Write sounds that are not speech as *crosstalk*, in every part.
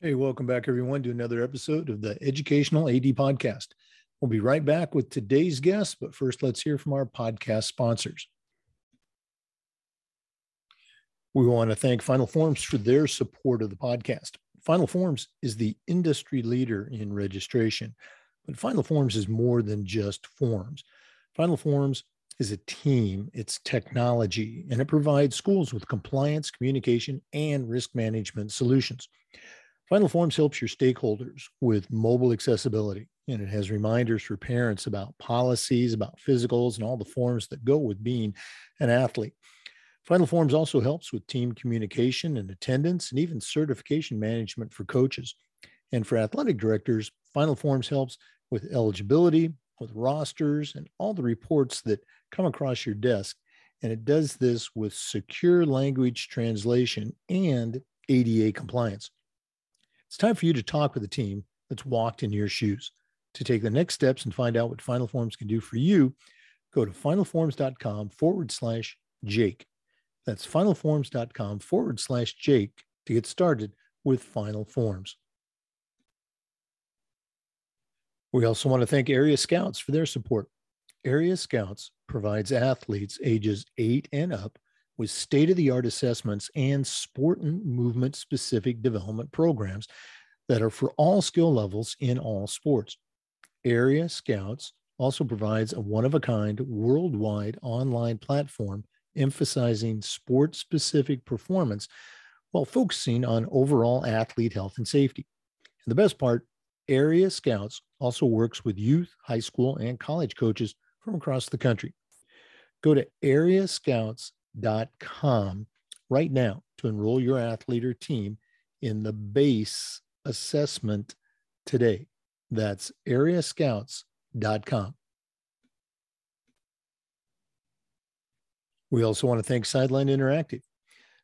Hey, welcome back, everyone, to another episode of the Educational AD Podcast. We'll be right back with today's guest, but first, let's hear from our podcast sponsors. We want to thank Final Forms for their support of the podcast. Final Forms is the industry leader in registration, but Final Forms is more than just forms. Final Forms is a team, it's technology, and it provides schools with compliance, communication, and risk management solutions. Final Forms helps your stakeholders with mobile accessibility, and it has reminders for parents about policies, about physicals, and all the forms that go with being an athlete. Final Forms also helps with team communication and attendance, and even certification management for coaches. And for athletic directors, Final Forms helps with eligibility, with rosters, and all the reports that come across your desk. And it does this with secure language translation and ADA compliance. It's time for you to talk with a team that's walked in your shoes. To take the next steps and find out what Final Forms can do for you, go to finalforms.com forward slash Jake. That's finalforms.com forward slash Jake to get started with Final Forms. We also want to thank Area Scouts for their support. Area Scouts provides athletes ages eight and up with state of the art assessments and sport and movement specific development programs that are for all skill levels in all sports. Area Scouts also provides a one of a kind worldwide online platform emphasizing sport specific performance while focusing on overall athlete health and safety. And the best part, Area Scouts also works with youth, high school, and college coaches from across the country. Go to Area Com right now to enroll your athlete or team in the base assessment today. That's areascouts.com. We also want to thank Sideline Interactive.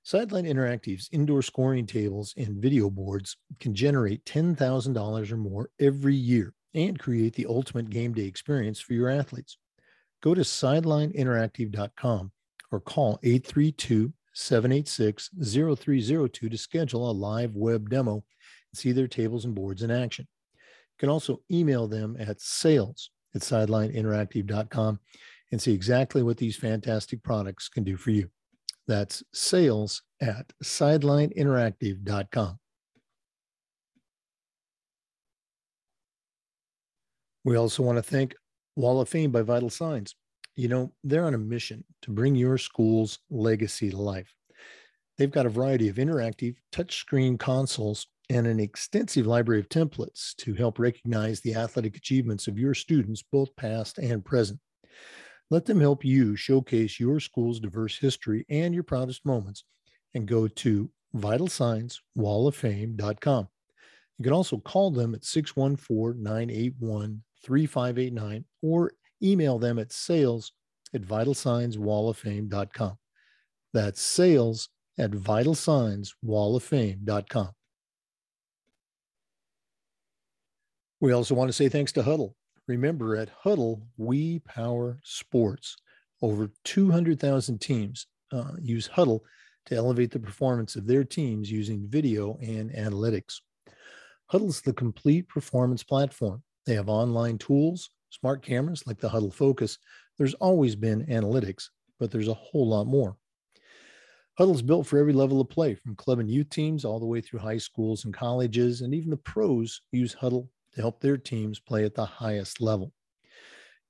Sideline Interactive's indoor scoring tables and video boards can generate $10,000 or more every year and create the ultimate game day experience for your athletes. Go to sidelineinteractive.com or call 832 786 0302 to schedule a live web demo and see their tables and boards in action. You can also email them at sales at sidelineinteractive.com and see exactly what these fantastic products can do for you. That's sales at sidelineinteractive.com. We also want to thank Wall of Fame by Vital Signs. You know, they're on a mission to bring your school's legacy to life. They've got a variety of interactive touchscreen consoles and an extensive library of templates to help recognize the athletic achievements of your students, both past and present. Let them help you showcase your school's diverse history and your proudest moments and go to vitalsignswalloffame.com. You can also call them at 614 981 3589 or email them at sales at vitalsignswalloffame.com. That's sales at vitalsignswalloffame.com. We also want to say thanks to Hudl. Remember, at Hudl, we power sports. Over 200,000 teams uh, use Hudl to elevate the performance of their teams using video and analytics. Hudl's the complete performance platform. They have online tools, smart cameras like the Hudl Focus, there's always been analytics, but there's a whole lot more. Hudl's built for every level of play, from club and youth teams all the way through high schools and colleges, and even the pros use Hudl to help their teams play at the highest level.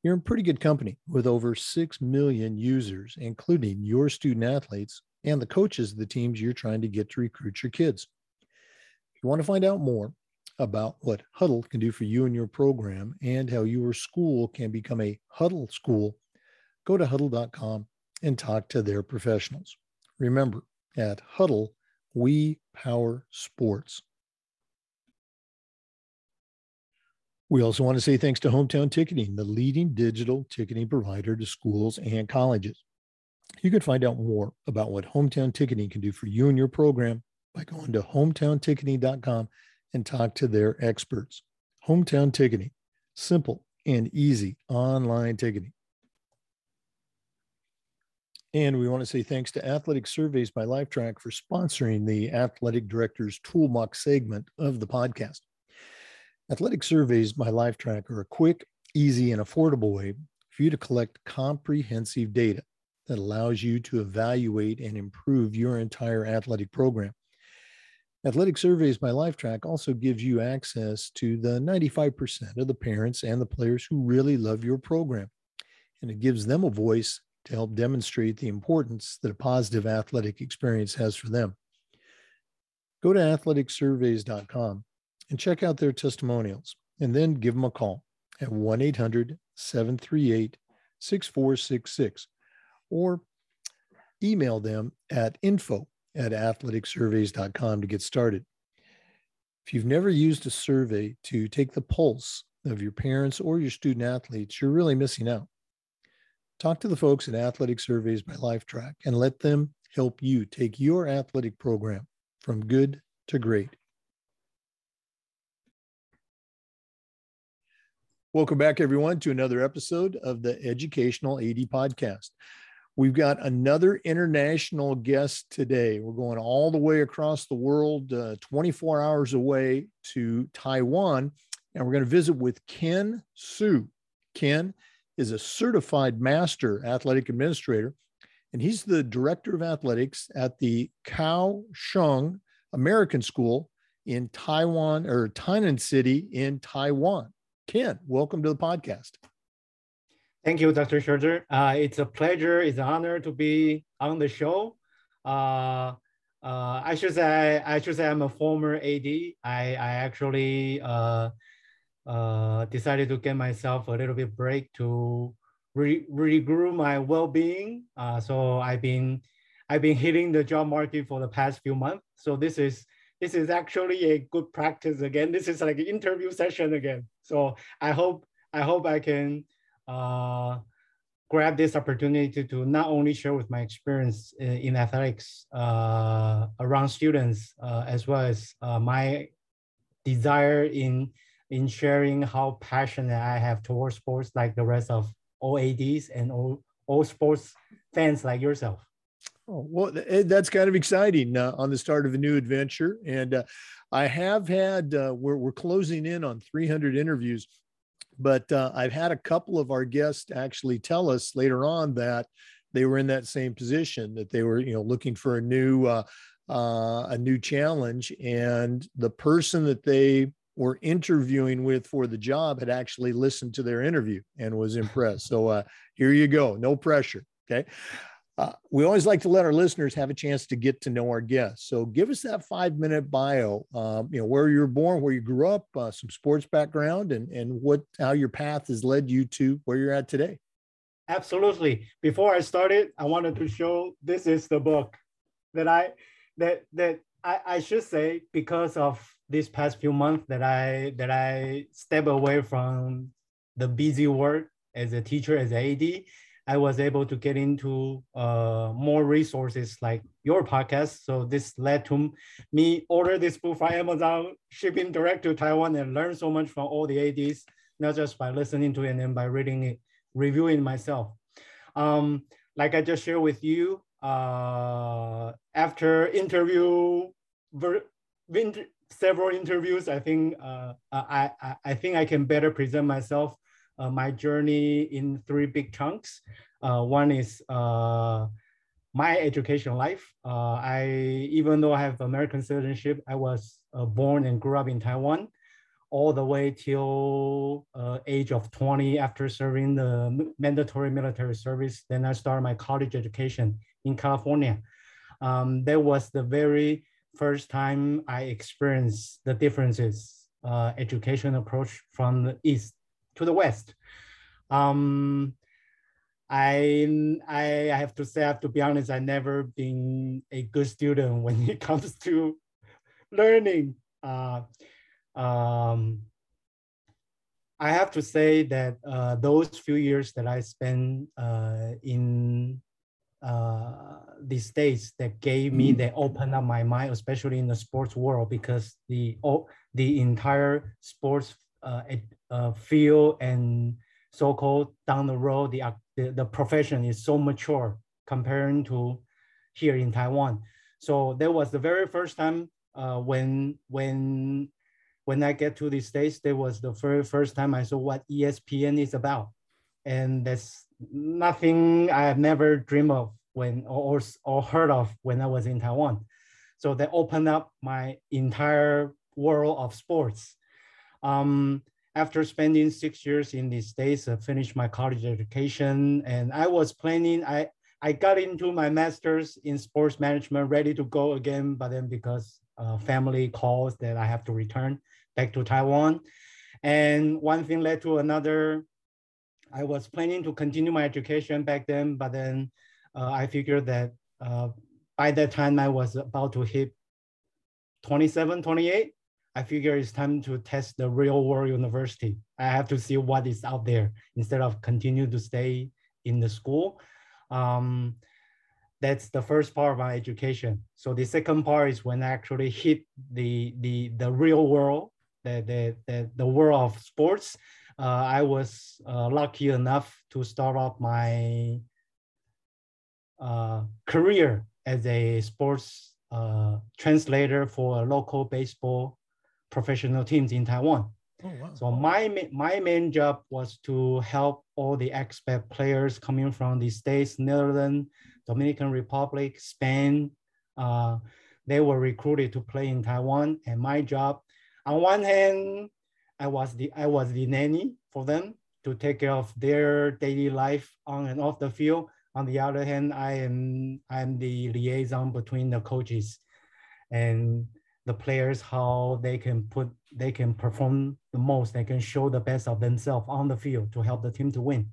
You're in pretty good company with over 6 million users, including your student athletes and the coaches of the teams you're trying to get to recruit your kids. If you want to find out more, about what Hudl can do for you and your program and how your school can become a Hudl school, go to hudl.com and talk to their professionals. Remember, at Hudl, we power sports. We also want to say thanks to Hometown Ticketing, the leading digital ticketing provider to schools and colleges. You can find out more about what Hometown Ticketing can do for you and your program by going to hometownticketing.com and talk to their experts. Hometown ticketing, simple and easy online ticketing. And we want to say thanks to Athletic Surveys by Lifetrack for sponsoring the Athletic Director's Toolbox segment of the podcast. Athletic Surveys by Lifetrack are a quick, easy, and affordable way for you to collect comprehensive data that allows you to evaluate and improve your entire athletic program. Athletic Surveys by Lifetrack also gives you access to the 95% of the parents and the players who really love your program. And it gives them a voice to help demonstrate the importance that a positive athletic experience has for them. Go to athleticsurveys.com and check out their testimonials, and then give them a call at 1 800 738 6466 or email them at info at athleticsurveys.com to get started. If you've never used a survey to take the pulse of your parents or your student athletes, you're really missing out. Talk to the folks at Athletic Surveys by Lifetrack and let them help you take your athletic program from good to great. Welcome back, everyone, to another episode of the Educational AD Podcast. We've got another international guest today. We're going all the way across the world, uh, 24 hours away to Taiwan, and we're going to visit with Ken Su. Ken is a certified master athletic administrator, and he's the director of athletics at the Kaohsiung American School in Taiwan or Tainan City in Taiwan. Ken, welcome to the podcast. Thank you, Dr. Scherzer. Uh, it's a pleasure, it's an honor to be on the show. Uh, uh, I should say I should say I'm a former AD. I, I actually uh, uh, decided to get myself a little bit break to re regroup my well-being. Uh, so I've been I've been hitting the job market for the past few months. So this is this is actually a good practice again. This is like an interview session again. So I hope I hope I can uh, grab this opportunity to not only share with my experience in, in athletics uh, around students, uh, as well as uh, my desire in in sharing how passionate I have towards sports, like the rest of all ADs and all, all sports fans like yourself. Oh, well, that's kind of exciting uh, on the start of a new adventure. And uh, I have had, uh, we're, we're closing in on 300 interviews but uh, I've had a couple of our guests actually tell us later on that they were in that same position, that they were, you know, looking for a new uh, uh, a new challenge, and the person that they were interviewing with for the job had actually listened to their interview and was impressed. So uh, here you go, no pressure. Okay. Uh, we always like to let our listeners have a chance to get to know our guests. So give us that five minute bio. Um, you know where you were born, where you grew up, uh, some sports background, and and what how your path has led you to where you're at today. Absolutely. Before I started, I wanted to show this is the book that I that that I, I should say because of these past few months that I that I step away from the busy work as a teacher as an AD I was able to get into uh, more resources like your podcast. So this led to me order this book from Amazon, shipping direct to Taiwan, and learn so much from all the ADs, not just by listening to it and then by reading it, reviewing myself. Um, like I just shared with you, uh, after interview, several interviews, I think uh, I, I, I think I can better present myself uh, my journey in three big chunks. Uh, one is uh, my education life. Uh, I, even though I have American citizenship, I was uh, born and grew up in Taiwan all the way till uh, age of 20 after serving the mandatory military service. Then I started my college education in California. Um, that was the very first time I experienced the differences uh, education approach from the East to the west. Um, I, I have to say, I have to be honest, I've never been a good student when it comes to learning. Uh, um, I have to say that uh, those few years that I spent uh, in uh, the states that gave me, mm-hmm. that opened up my mind, especially in the sports world, because the oh, the entire sports uh, uh, field and so-called down the road, the, the, the profession is so mature comparing to here in Taiwan. So that was the very first time uh, when when when I get to the States, that was the very first time I saw what ESPN is about. And that's nothing I have never dreamed of when or, or heard of when I was in Taiwan. So that opened up my entire world of sports. Um, after spending six years in the States, I finished my college education and I was planning, I, I got into my master's in sports management, ready to go again, but then because uh, family calls that I have to return back to Taiwan. And one thing led to another. I was planning to continue my education back then, but then uh, I figured that uh, by that time I was about to hit 27, 28. I figure it's time to test the real world university. I have to see what is out there instead of continue to stay in the school. Um, that's the first part of my education. So the second part is when I actually hit the the the real world the, the, the, the world of sports, uh, I was uh, lucky enough to start off my uh, career as a sports uh, translator for a local baseball professional teams in Taiwan. Oh, wow. So my, my main job was to help all the expat players coming from the States, Netherlands, Dominican Republic, Spain. Uh, they were recruited to play in Taiwan. And my job on one hand, I was the I was the nanny for them to take care of their daily life on and off the field. On the other hand, I am I'm the liaison between the coaches and the players how they can put they can perform the most. They can show the best of themselves on the field to help the team to win.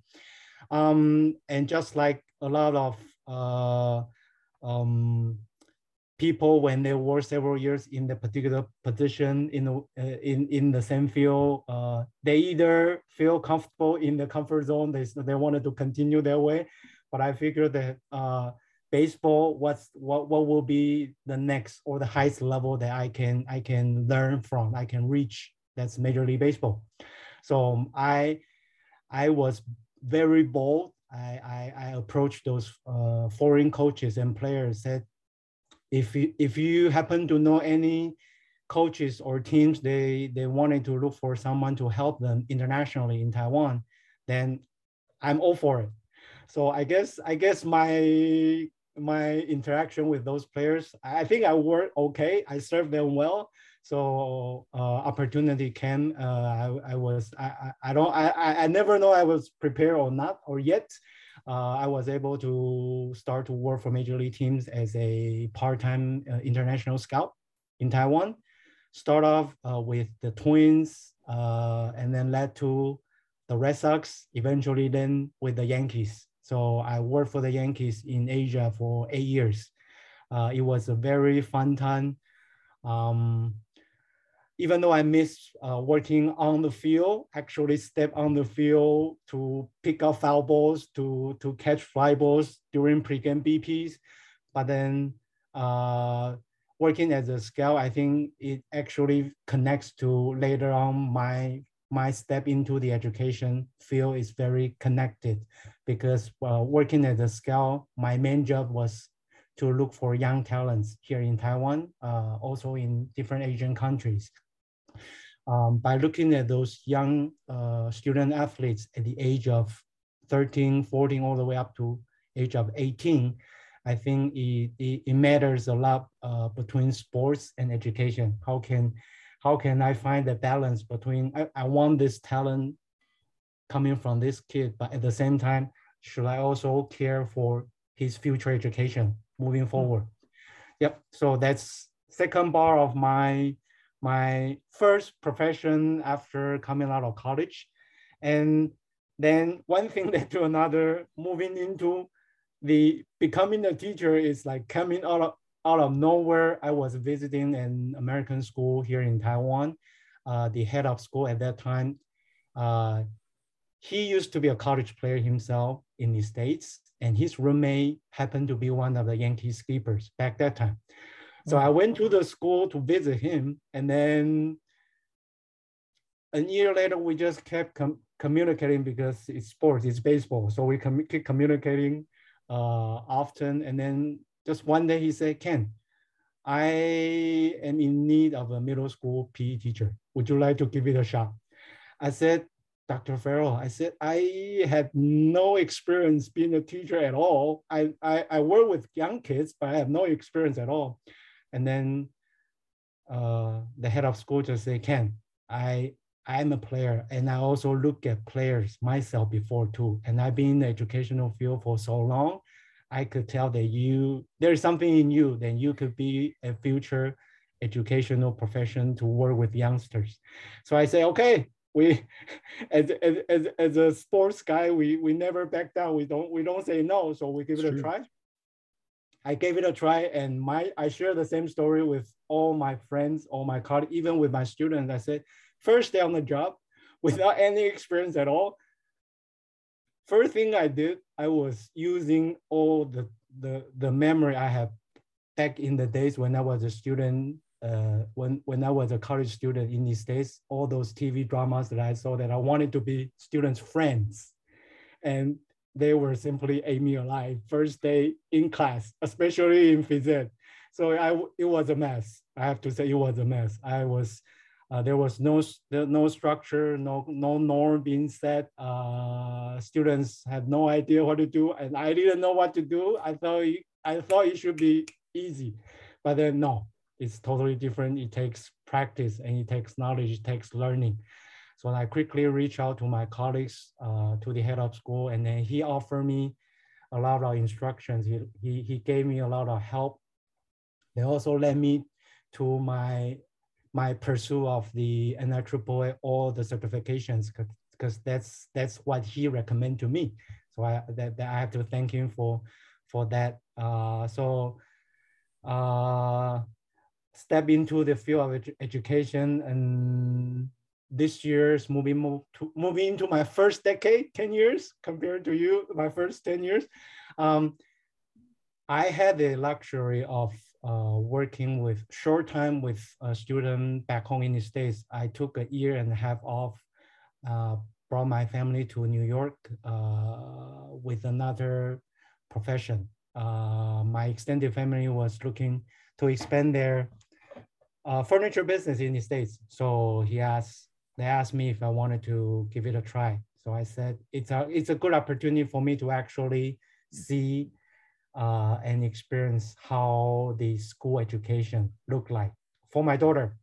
Um, and just like a lot of uh, um, people when they were several years in the particular position in the uh, in in the same field uh, they either feel comfortable in the comfort zone they, they wanted to continue their way. But i figure that uh, baseball what's what what will be the next or the highest level that i can i can learn from i can reach that's major league baseball so i i was very bold I, I, I approached those uh, foreign coaches and players said if you, if you happen to know any coaches or teams they they wanted to look for someone to help them internationally in Taiwan, then I'm all for it. So I guess I guess my my interaction with those players, I think I work okay. I serve them well. So uh, opportunity came. Uh, I, I was I, I don't I I never know I was prepared or not or yet uh, I was able to start to work for major league teams as a part-time uh, international scout in Taiwan. Start off uh, with the Twins uh, and then led to the Red Sox, eventually then with the Yankees. So I worked for the Yankees in Asia for eight years. Uh, it was a very fun time. Um, even though I miss uh, working on the field, actually step on the field to pick up foul balls, to, to catch fly balls during pregame BPs. But then uh, working as a scout, I think it actually connects to later on my my step into the education field is very connected because uh, working at the scale, my main job was to look for young talents here in Taiwan, uh, also in different Asian countries um, by looking at those young uh, student athletes at the age of 13, 14, all the way up to age of 18, I think it, it, it matters a lot uh, between sports and education. How can, how can I find the balance between, I, I want this talent coming from this kid, but at the same time, should I also care for his future education moving mm. forward? Yep, so that's second bar of my my first profession after coming out of college. And then one thing *laughs* led to another, moving into the becoming a teacher is like coming out of, out of nowhere. I was visiting an American school here in Taiwan. Uh, the head of school at that time, uh, he used to be a college player himself in the States, and his roommate happened to be one of the Yankees keepers back that time. So I went to the school to visit him, and then a year later, we just kept com communicating because it's sports, it's baseball. So we com keep communicating uh, often. And then just one day he said, Ken, I am in need of a middle school PE teacher. Would you like to give it a shot? I said, Dr. Farrell, I said, I had no experience being a teacher at all. I, I, I work with young kids, but I have no experience at all. And then uh, the head of school just said, Ken, I, I'm a player and I also look at players myself before too. And I've been in the educational field for so long. I could tell that you, there's something in you, then you could be a future educational profession to work with youngsters. So I say, okay, we *laughs* as, as, as, a sports guy we we never back down. We don't we don't say no. So we give it a try. I gave it a try and my i share the same story with all my friends all my colleagues even with my students. I said first day on the job *laughs* without any experience at all first thing i did i was using all the the the memory i have back in the days when i was a student uh, when when I was a college student in these days, all those TV dramas that I saw that I wanted to be students' friends. And they were simply ate me alive first day in class, especially in phys ed. So I, it was a mess. I have to say it was a mess. I was, uh, there was no, no structure, no, no norm being set. Uh, students had no idea what to do and I didn't know what to do. I thought, I thought it should be easy, but then no, it's totally different. It takes practice and it takes knowledge, it takes learning. So I quickly reached out to my colleagues, uh, to the head of school, and then he offered me a lot of instructions. He, he, he gave me a lot of help. They also led me to my my pursuit of the NIAAA, all the certifications, because that's that's what he recommended to me. So I that, that I have to thank him for for that. Uh, so uh, step into the field of education and this year's moving move to moving into my first decade 10 years compared to you my first 10 years um, i had the luxury of uh, working with short time with a student back home in the states i took a year and a half off uh, brought my family to new york uh, with another profession uh, my extended family was looking to expand their uh, furniture business in the States. So he asked, they asked me if I wanted to give it a try. So I said, it's a, it's a good opportunity for me to actually see uh, and experience how the school education look like for my daughter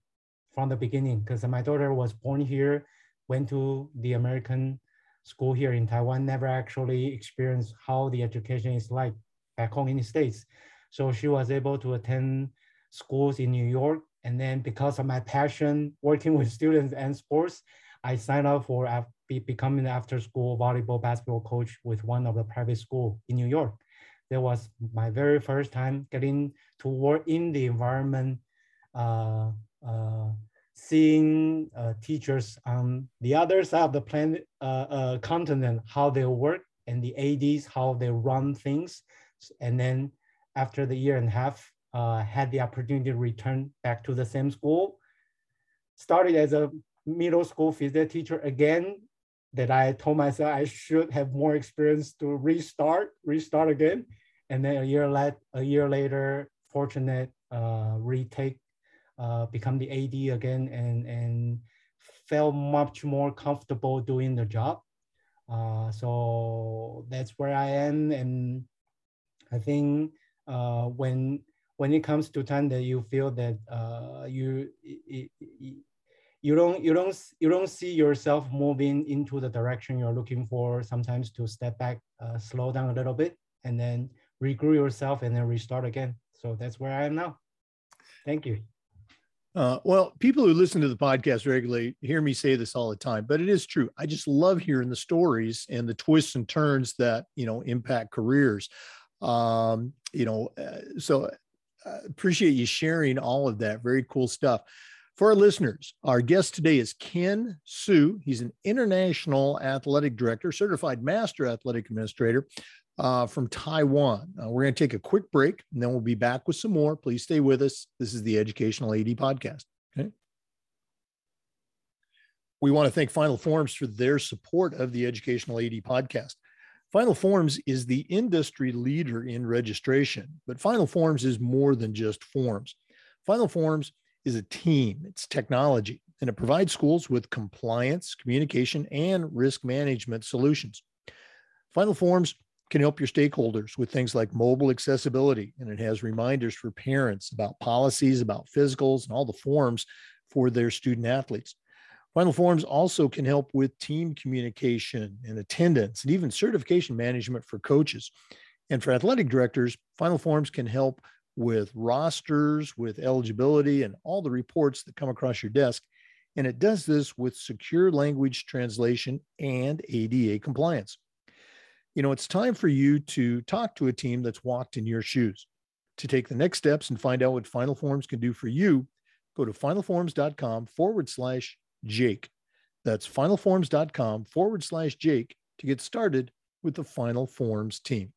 from the beginning, because my daughter was born here, went to the American school here in Taiwan, never actually experienced how the education is like back home in the States. So she was able to attend schools in New York. And then because of my passion working with students and sports, I signed up for becoming an after school volleyball basketball coach with one of the private school in New York. That was my very first time getting to work in the environment, uh, uh, seeing uh, teachers on the other side of the planet, uh, uh, continent, how they work and the ADs, how they run things. And then after the year and a half, uh, had the opportunity to return back to the same school. Started as a middle school physics teacher again, that I told myself I should have more experience to restart, restart again. And then a year, let, a year later, fortunate, uh, retake, uh, become the AD again and, and felt much more comfortable doing the job. Uh, so that's where I am. And I think uh, when when it comes to time that you feel that uh, you you don't you don't you don't see yourself moving into the direction you're looking for sometimes to step back uh, slow down a little bit and then regroup yourself and then restart again so that's where i am now thank you uh, well, people who listen to the podcast regularly hear me say this all the time, but it is true. I just love hearing the stories and the twists and turns that you know impact careers. Um, you know, uh, so uh, appreciate you sharing all of that. Very cool stuff. For our listeners, our guest today is Ken Su. He's an international athletic director, certified master athletic administrator uh, from Taiwan. Uh, we're going to take a quick break and then we'll be back with some more. Please stay with us. This is the Educational AD Podcast. Okay. We want to thank Final Forms for their support of the Educational AD Podcast. Final Forms is the industry leader in registration, but Final Forms is more than just forms. Final Forms is a team, it's technology, and it provides schools with compliance, communication, and risk management solutions. Final Forms can help your stakeholders with things like mobile accessibility, and it has reminders for parents about policies, about physicals, and all the forms for their student athletes. Final Forms also can help with team communication and attendance and even certification management for coaches. And for athletic directors, Final Forms can help with rosters, with eligibility, and all the reports that come across your desk. And it does this with secure language translation and ADA compliance. You know, it's time for you to talk to a team that's walked in your shoes. To take the next steps and find out what Final Forms can do for you, go to finalforms.com forward slash Jake. That's finalforms.com forward slash Jake to get started with the Final Forms team.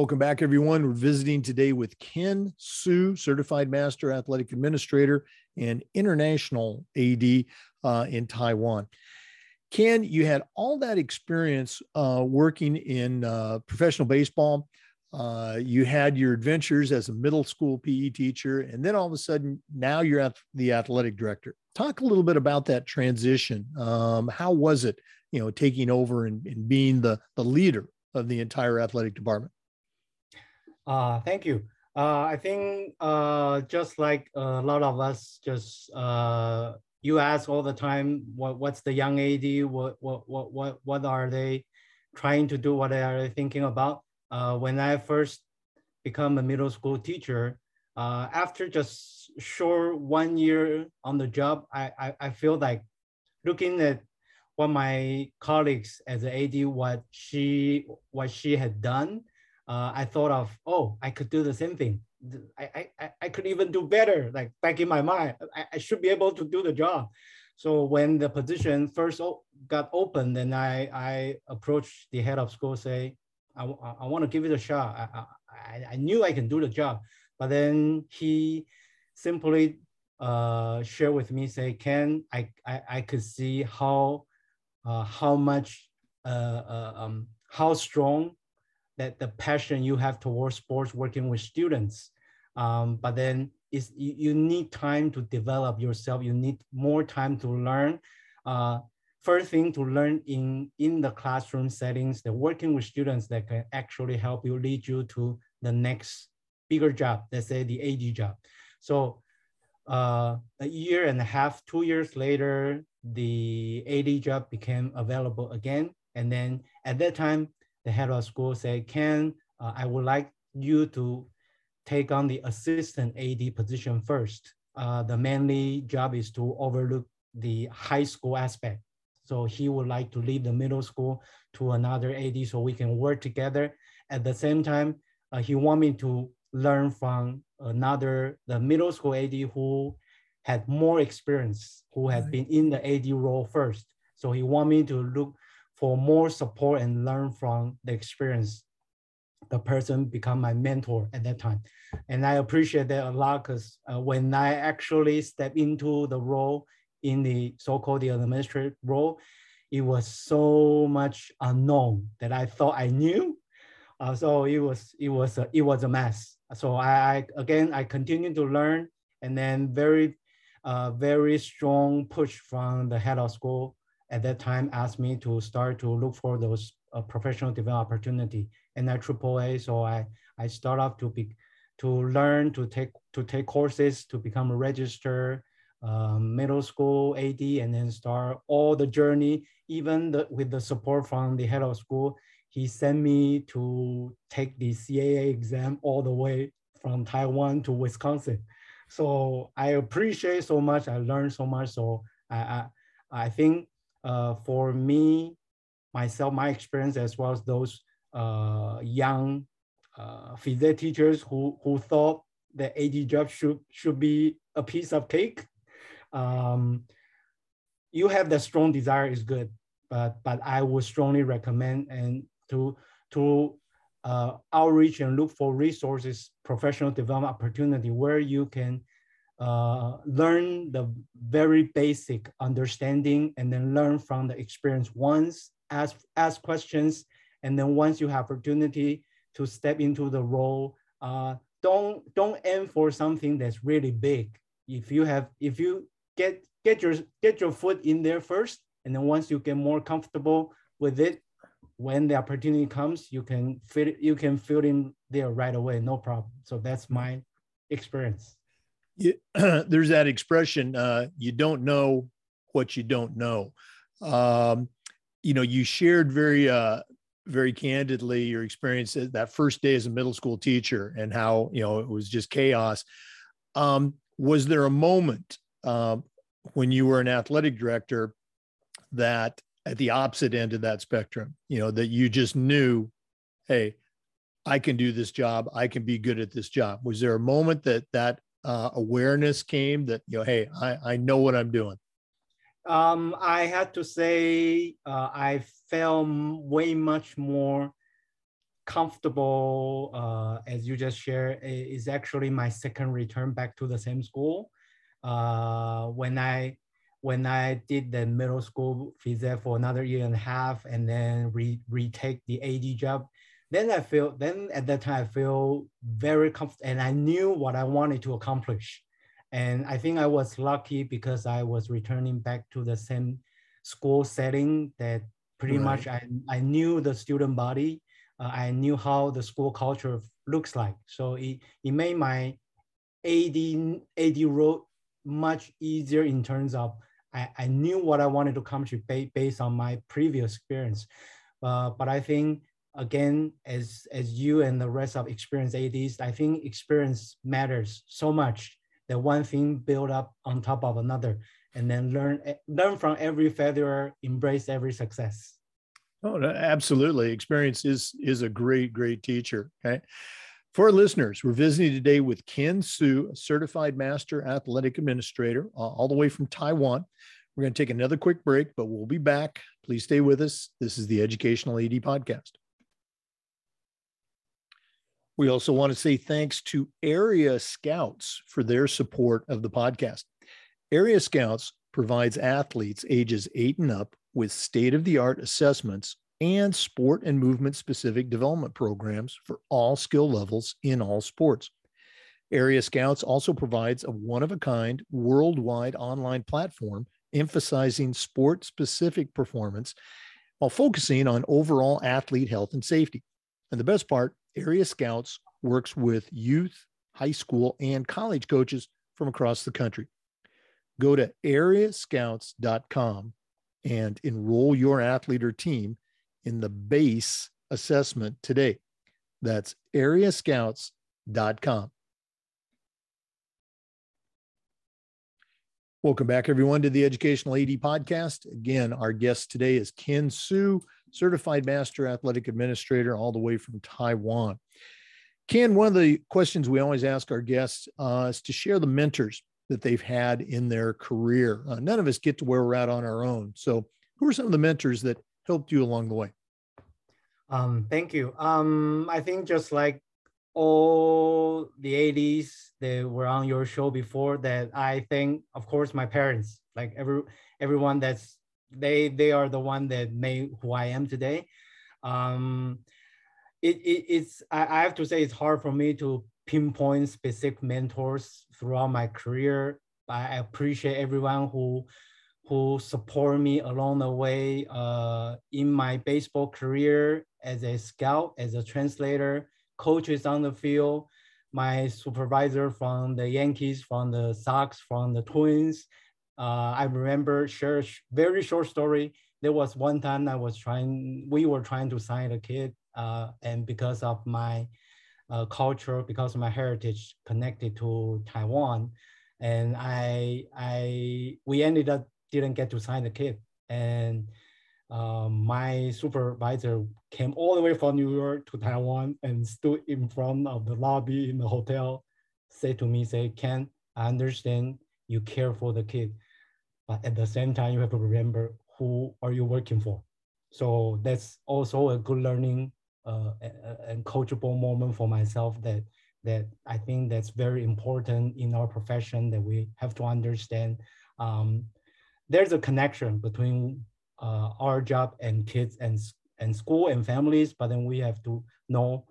Welcome back, everyone. We're visiting today with Ken Su, Certified Master Athletic Administrator and International AD uh, in Taiwan. Ken, you had all that experience uh, working in uh, professional baseball. Uh, you had your adventures as a middle school PE teacher, and then all of a sudden, now you're at the athletic director. Talk a little bit about that transition. Um, how was it, you know, taking over and, and, being the the leader of the entire athletic department? Uh, thank you. Uh, I think uh, just like a lot of us, just uh, you ask all the time, what what's the young AD? What what what what what are they trying to do? What are they thinking about? uh, when I first become a middle school teacher, uh, after just short one year on the job, I, I, I feel like looking at what my colleagues as an AD, what she what she had done, uh, I thought of, oh, I could do the same thing. I, I, I could even do better. Like back in my mind, I, I should be able to do the job. So when the position first got open, then I, I approached the head of school, say, I, I want to give it a shot. I, I, I knew I can do the job, but then he simply uh, shared with me, say, Ken, I, I, I could see how, uh, how much, uh, uh, um, how strong that the passion you have towards sports working with students. Um, but then is you, you, need time to develop yourself. You need more time to learn. Uh, first thing to learn in, in the classroom settings, the working with students that can actually help you lead you to the next bigger job, let's say the AD job. So uh, a year and a half, two years later, the AD job became available again. And then at that time, the head of school said, Ken, uh, I would like you to take on the assistant AD position first. Uh, the mainly job is to overlook the high school aspect so he would like to leave the middle school to another AD so we can work together. At the same time, uh, he want me to learn from another, the middle school AD who had more experience, who had right. been in the AD role first. So he want me to look for more support and learn from the experience. The person become my mentor at that time. And I appreciate that a lot because uh, when I actually step into the role in the so-called the administrative role, it was so much unknown that I thought I knew. Uh, so it was it was a, it was a mess. So I, I again I continued to learn, and then very uh, very strong push from the head of school at that time asked me to start to look for those uh, professional development opportunity at AAA. So I I start off to be to learn to take to take courses to become a register um, middle school AD and then start all the journey, even the, with the support from the head of school. He sent me to take the CAA exam all the way from Taiwan to Wisconsin. So I appreciate so much. I learned so much. So I, I, I think uh, for me, myself, my experience, as well as those uh, young uh, physics teachers who, who thought the AD job should, should be a piece of cake. Um, you have the strong desire is good, but but I would strongly recommend and to to uh, outreach and look for resources, professional development opportunity where you can uh, learn the very basic understanding and then learn from the experience once, ask, ask questions, and then once you have opportunity to step into the role, uh, don't don't aim for something that's really big. If you have, if you get get your get your foot in there first, and then once you get more comfortable with it, when the opportunity comes, you can fit you can fill in there right away, no problem. So that's my experience. You, *clears throat* there's that expression, uh, you don't know what you don't know. Um, you know, you shared very uh, very candidly your experience that first day as a middle school teacher and how you know it was just chaos. Um, was there a moment um, when you were an athletic director that at the opposite end of that spectrum, you know, that you just knew, hey, I can do this job. I can be good at this job. Was there a moment that that uh, awareness came that you know, hey, I, I know what I'm doing? Um, I had to say uh, I felt way much more comfortable uh, as you just shared is actually my second return back to the same school. Uh, when I when I did the middle school visa for another year and a half and then re retake the AD job, then I feel then at that time I feel very comfortable and I knew what I wanted to accomplish. And I think I was lucky because I was returning back to the same school setting that pretty right. much I, I knew the student body. Uh, I knew how the school culture looks like. So it, it made my AD, AD role much easier in terms of I, I knew what I wanted to contribute based on my previous experience. Uh, but I think again, as as you and the rest of experienced ADs, I think experience matters so much that one thing build up on top of another, and then learn learn from every failure, embrace every success. Oh, absolutely! Experience is is a great great teacher. Okay. For our listeners, we're visiting today with Ken Su, a certified master athletic administrator, uh, all the way from Taiwan. We're going to take another quick break, but we'll be back. Please stay with us. This is the Educational AD Podcast. We also want to say thanks to Area Scouts for their support of the podcast. Area Scouts provides athletes ages eight and up with state of the art assessments and sport and movement specific development programs for all skill levels in all sports. Area Scouts also provides a one of a kind worldwide online platform emphasizing sport specific performance while focusing on overall athlete health and safety. And the best part, Area Scouts works with youth, high school, and college coaches from across the country. Go to areascouts.com and enroll your athlete or team in the base assessment today. That's areascouts.com. Welcome back, everyone, to the Educational AD Podcast. Again, our guest today is Ken Su, Certified Master Athletic Administrator, all the way from Taiwan. Ken, one of the questions we always ask our guests uh, is to share the mentors that they've had in their career. Uh, none of us get to where we're at on our own. So, who are some of the mentors that helped you along the way? Um, thank you. Um, I think just like all the ADs that were on your show before, that I think, of course, my parents, like every everyone that's they they are the one that made who I am today. Um, it, it it's I, I have to say it's hard for me to pinpoint specific mentors throughout my career. I appreciate everyone who who support me along the way uh, in my baseball career as a scout, as a translator, coaches on the field, my supervisor from the Yankees, from the Sox, from the Twins. Uh, I remember share very short story. There was one time I was trying, we were trying to sign a kid, uh, and because of my uh, culture, because of my heritage connected to Taiwan, and I, I, we ended up didn't get to sign the kid. And um, my supervisor came all the way from New York to Taiwan and stood in front of the lobby in the hotel, said to me, say, Ken, I understand you care for the kid, but at the same time, you have to remember who are you working for. So that's also a good learning uh, and coachable moment for myself that that I think that's very important in our profession that we have to understand. Um, there's a connection between uh, our job and kids and, and school and families, but then we have to know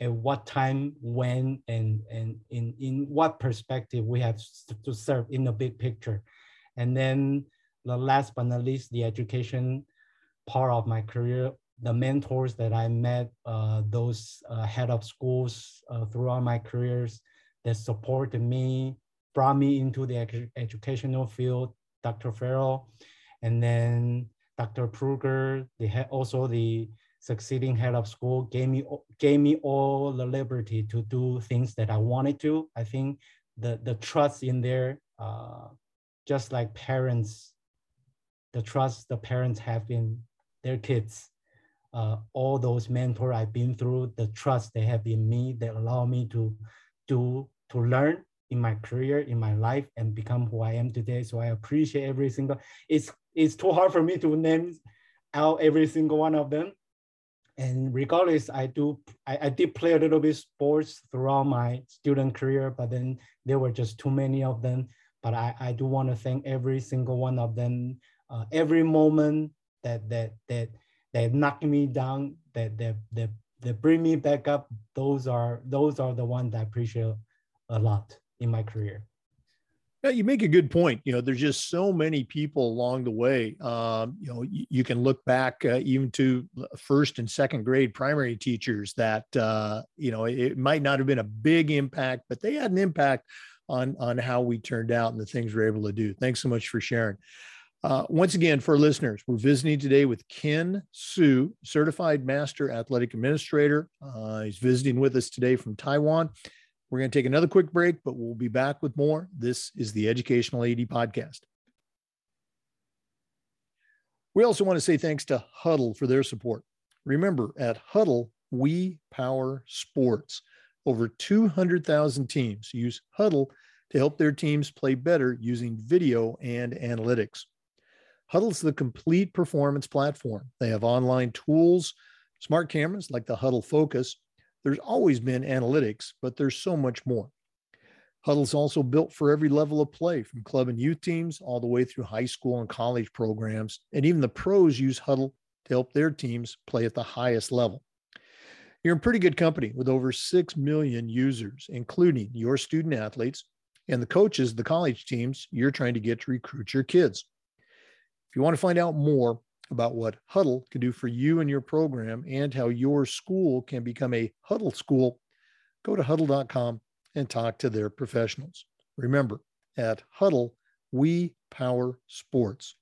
at what time, when, and, and in, in what perspective we have to serve in the big picture. And then the last but not least, the education part of my career, the mentors that I met, uh, those uh, head of schools uh, throughout my careers that supported me, brought me into the ed educational field, Dr. Farrell, and then Dr. Pruger, the head, also the succeeding head of school, gave me gave me all the liberty to do things that I wanted to. I think the the trust in there, uh, just like parents, the trust the parents have in their kids, uh, all those mentors I've been through, the trust they have in me that allow me to do to learn in my career, in my life, and become who I am today. So I appreciate every single. It's it's too hard for me to name out every single one of them. And regardless, I do I, I did play a little bit sports throughout my student career, but then there were just too many of them. But I, I do want to thank every single one of them. Uh, every moment that that that that knock me down, that that that that bring me back up. Those are those are the ones I appreciate a lot in my career. Yeah, you make a good point. You know, there's just so many people along the way. Um, you know, you, you, can look back uh, even to first and second grade primary teachers that uh, you know it might not have been a big impact, but they had an impact on on how we turned out and the things we're able to do. Thanks so much for sharing. Uh, once again, for listeners, we're visiting today with Ken Su, Certified Master Athletic Administrator. Uh, he's visiting with us today from Taiwan. We're going to take another quick break, but we'll be back with more. This is the Educational AD Podcast. We also want to say thanks to Hudl for their support. Remember, at Hudl, we power sports. Over 200,000 teams use Hudl to help their teams play better using video and analytics. Hudl's the complete performance platform. They have online tools, smart cameras like the Hudl Focus, there's always been analytics, but there's so much more. Hudl's also built for every level of play, from club and youth teams all the way through high school and college programs. And even the pros use Hudl to help their teams play at the highest level. You're in pretty good company with over 6 million users, including your student athletes and the coaches, the college teams you're trying to get to recruit your kids. If you want to find out more, about what Hudl can do for you and your program and how your school can become a Hudl school, go to hudl.com and talk to their professionals. Remember, at Hudl, we power sports.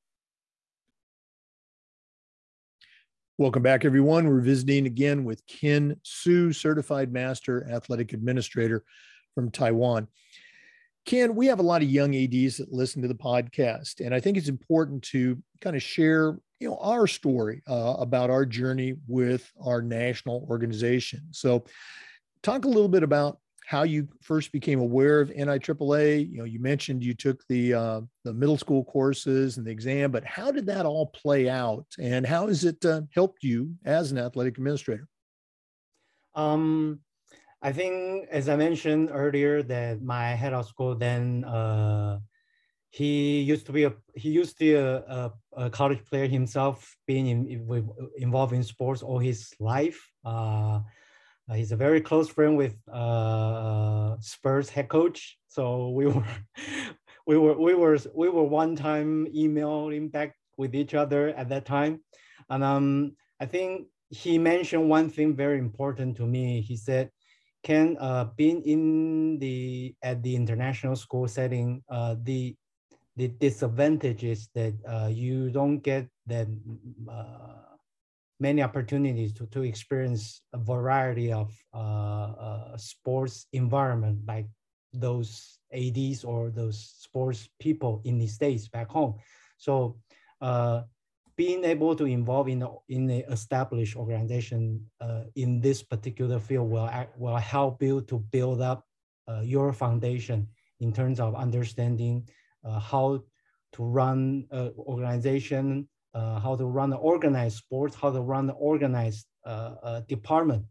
Welcome back, everyone. We're visiting again with Ken Su, Certified Master Athletic Administrator from Taiwan. Ken, we have a lot of young ADs that listen to the podcast, and I think it's important to kind of share you know our story uh, about our journey with our national organization. So, talk a little bit about how you first became aware of NIAAA. You know, you mentioned you took the uh, the middle school courses and the exam, but how did that all play out, and how has it uh, helped you as an athletic administrator? Um, I think, as I mentioned earlier, that my head of school then uh, he used to be a he used to be a, a, a college player himself, being in, involved in sports all his life. Uh, uh, he's a very close friend with uh, Spurs head coach. So we *laughs* were we were we were we were one time emailing back with each other at that time, and um, I think he mentioned one thing very important to me. He said, "Ken, uh, being in the at the international school setting, uh, the the disadvantage is that uh, you don't get that uh, many opportunities to, to experience a variety of uh, uh sports environment like those ADs or those sports people in the States back home. So uh, being able to involve in, in an established organization uh, in this particular field will, will help you to build up your foundation in terms of understanding uh, how to run an organization, uh, how to run an organized sports, how to run an organized uh, department.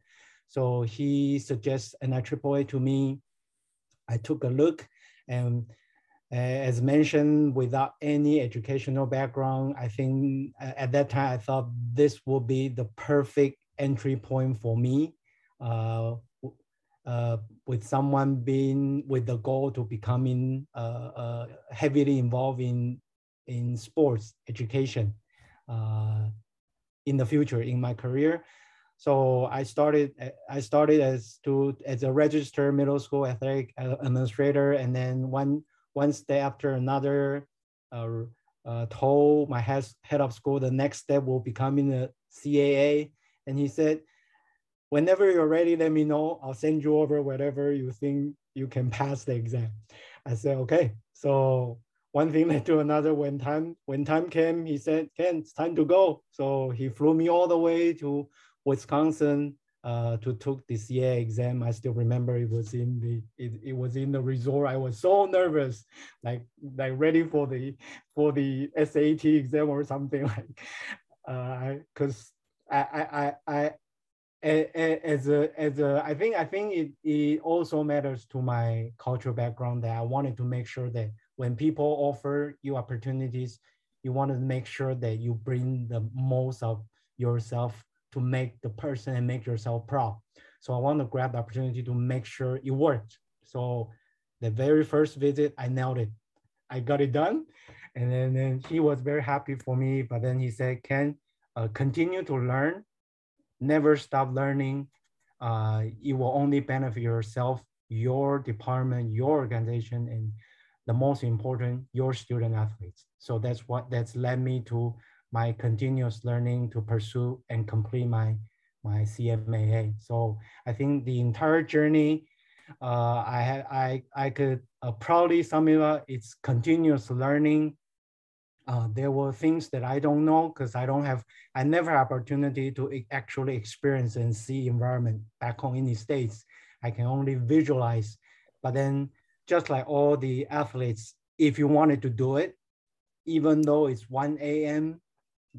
So he suggests an IAAA to me. I took a look and uh, as mentioned, without any educational background, I think at that time I thought this would be the perfect entry point for me. Uh, uh, with someone being with the goal to becoming uh, uh, heavily involved in in sports education uh, in the future in my career. So I started I started as to as a registered middle school athletic administrator, and then one one step after another. Uh, uh, told my head, head of school the next step will become in the CAA, and he said, "Whenever you're ready, let me know. I'll send you over whatever you think you can pass the exam." I said, "Okay." So one thing led to another. When time when time came, he said, "Ken, it's time to go." So he flew me all the way to Wisconsin uh, to took the CA exam. I still remember it was in the it, it was in the resort. I was so nervous, like like ready for the for the SAT exam or something *laughs* like, uh, because I I I. I as a as a I think I think it, it also matters to my cultural background that I wanted to make sure that when people offer you opportunities, you want to make sure that you bring the most of yourself to make the person and make yourself proud. So I want to grab the opportunity to make sure it worked. So the very first visit, I nailed it. I got it done. And then, then he was very happy for me. But then he said, Ken, uh, continue to learn, never stop learning. Uh, it will only benefit yourself, your department, your organization, and the most important, your student athletes. So that's what that's led me to my continuous learning to pursue and complete my, my CMAA. So I think the entire journey, uh, I, had, I, I could uh, proudly sum it up, it's continuous learning. Uh, there were things that I don't know because I don't have, I never opportunity to actually experience and see environment back home in the States. I can only visualize, but then just like all the athletes, if you wanted to do it, even though it's 1 a.m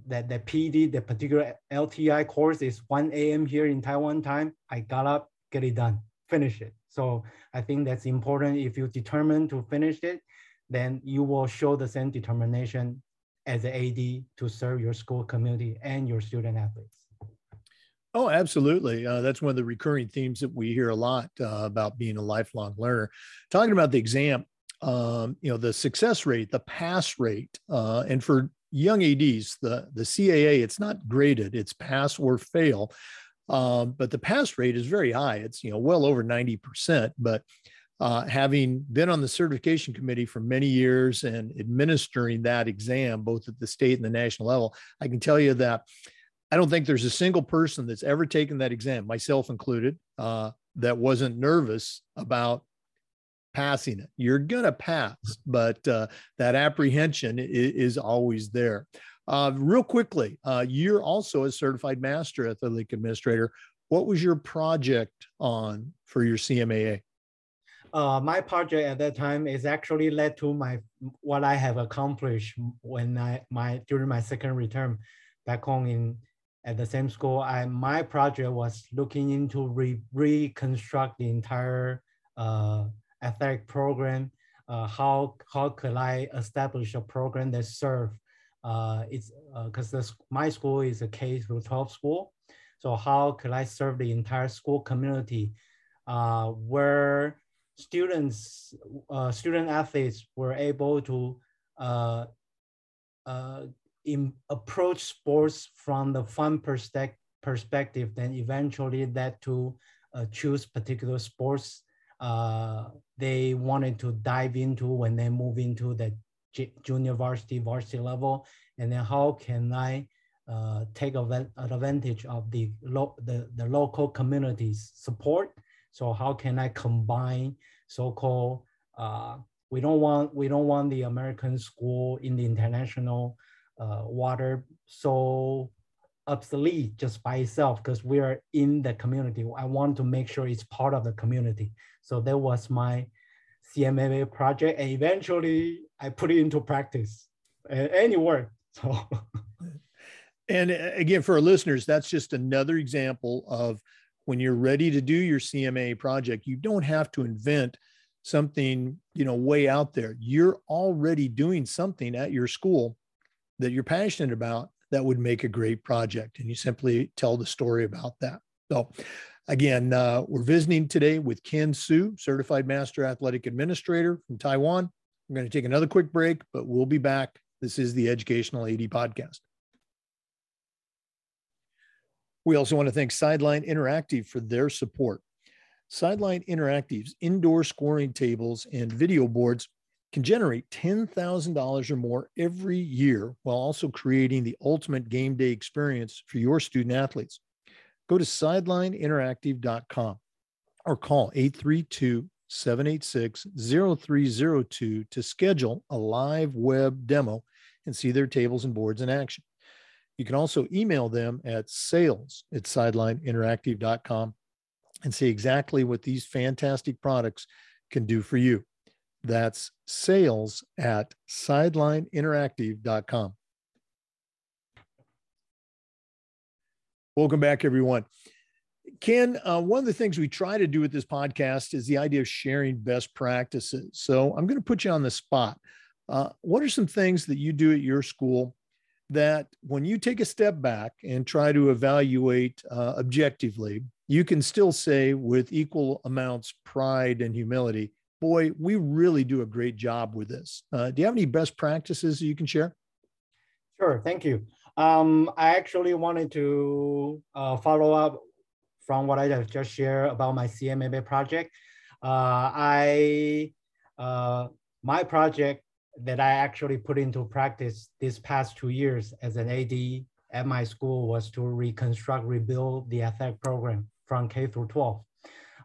that the PD, the particular LTI course is 1 a.m. here in Taiwan time. I got up, get it done, finish it. So I think that's important. If you determine to finish it, then you will show the same determination as an AD to serve your school community and your student athletes. Oh, absolutely. Uh, that's one of the recurring themes that we hear a lot uh, about being a lifelong learner. Talking about the exam, um, you know, the success rate, the pass rate, uh, and for young ads the the caa it's not graded it's pass or fail um, but the pass rate is very high it's you know well over 90% but uh, having been on the certification committee for many years and administering that exam both at the state and the national level i can tell you that i don't think there's a single person that's ever taken that exam myself included uh, that wasn't nervous about passing it. You're going to pass, but uh, that apprehension is, is always there. Uh, real quickly, uh, you're also a certified master athletic administrator. What was your project on for your CMAA? Uh, my project at that time is actually led to my what I have accomplished when I my during my second return back home in at the same school. I my project was looking into re, reconstruct the entire uh, athletic program, uh, how how could I establish a program that serve uh, it's because uh, my school is a K through 12 school. So how could I serve the entire school community uh, where students, uh, student athletes were able to uh, in, approach sports from the fun perspective, perspective then eventually led to uh, choose particular sports uh, they wanted to dive into when they move into the junior varsity, varsity level, and then how can I uh, take advantage of the, lo the, the local community's support? So how can I combine so-called, uh, we don't want we don't want the American school in the international uh, water so obsolete just by itself because we are in the community. I want to make sure it's part of the community. So that was my CMAA project. And eventually I put it into practice *laughs* and it worked. So. and again, for our listeners, that's just another example of when you're ready to do your CMA project, you don't have to invent something, you know, way out there. You're already doing something at your school that you're passionate about that would make a great project. And you simply tell the story about that. So, again, uh, we're visiting today with Ken Su, Certified Master Athletic Administrator from Taiwan. We're going to take another quick break, but we'll be back. This is the Educational AD Podcast. We also want to thank Sideline Interactive for their support. Sideline Interactive's indoor scoring tables and video boards can generate $10,000 or more every year while also creating the ultimate game day experience for your student athletes. Go to sidelineinteractive.com or call 832 786 0302 to schedule a live web demo and see their tables and boards in action. You can also email them at sales at sidelineinteractive.com and see exactly what these fantastic products can do for you. That's sales at sidelineinteractive.com. Welcome back, everyone. Ken, uh, one of the things we try to do with this podcast is the idea of sharing best practices. So I'm going to put you on the spot. Uh, what are some things that you do at your school that when you take a step back and try to evaluate uh, objectively, you can still say with equal amounts pride and humility, boy, we really do a great job with this. Uh, do you have any best practices you can share? Sure, thank you. Um, I actually wanted to uh, follow up from what I have just shared about my CMAA project. Uh, I uh, my project that I actually put into practice this past two years as an AD at my school was to reconstruct, rebuild the athletic program from K through 12.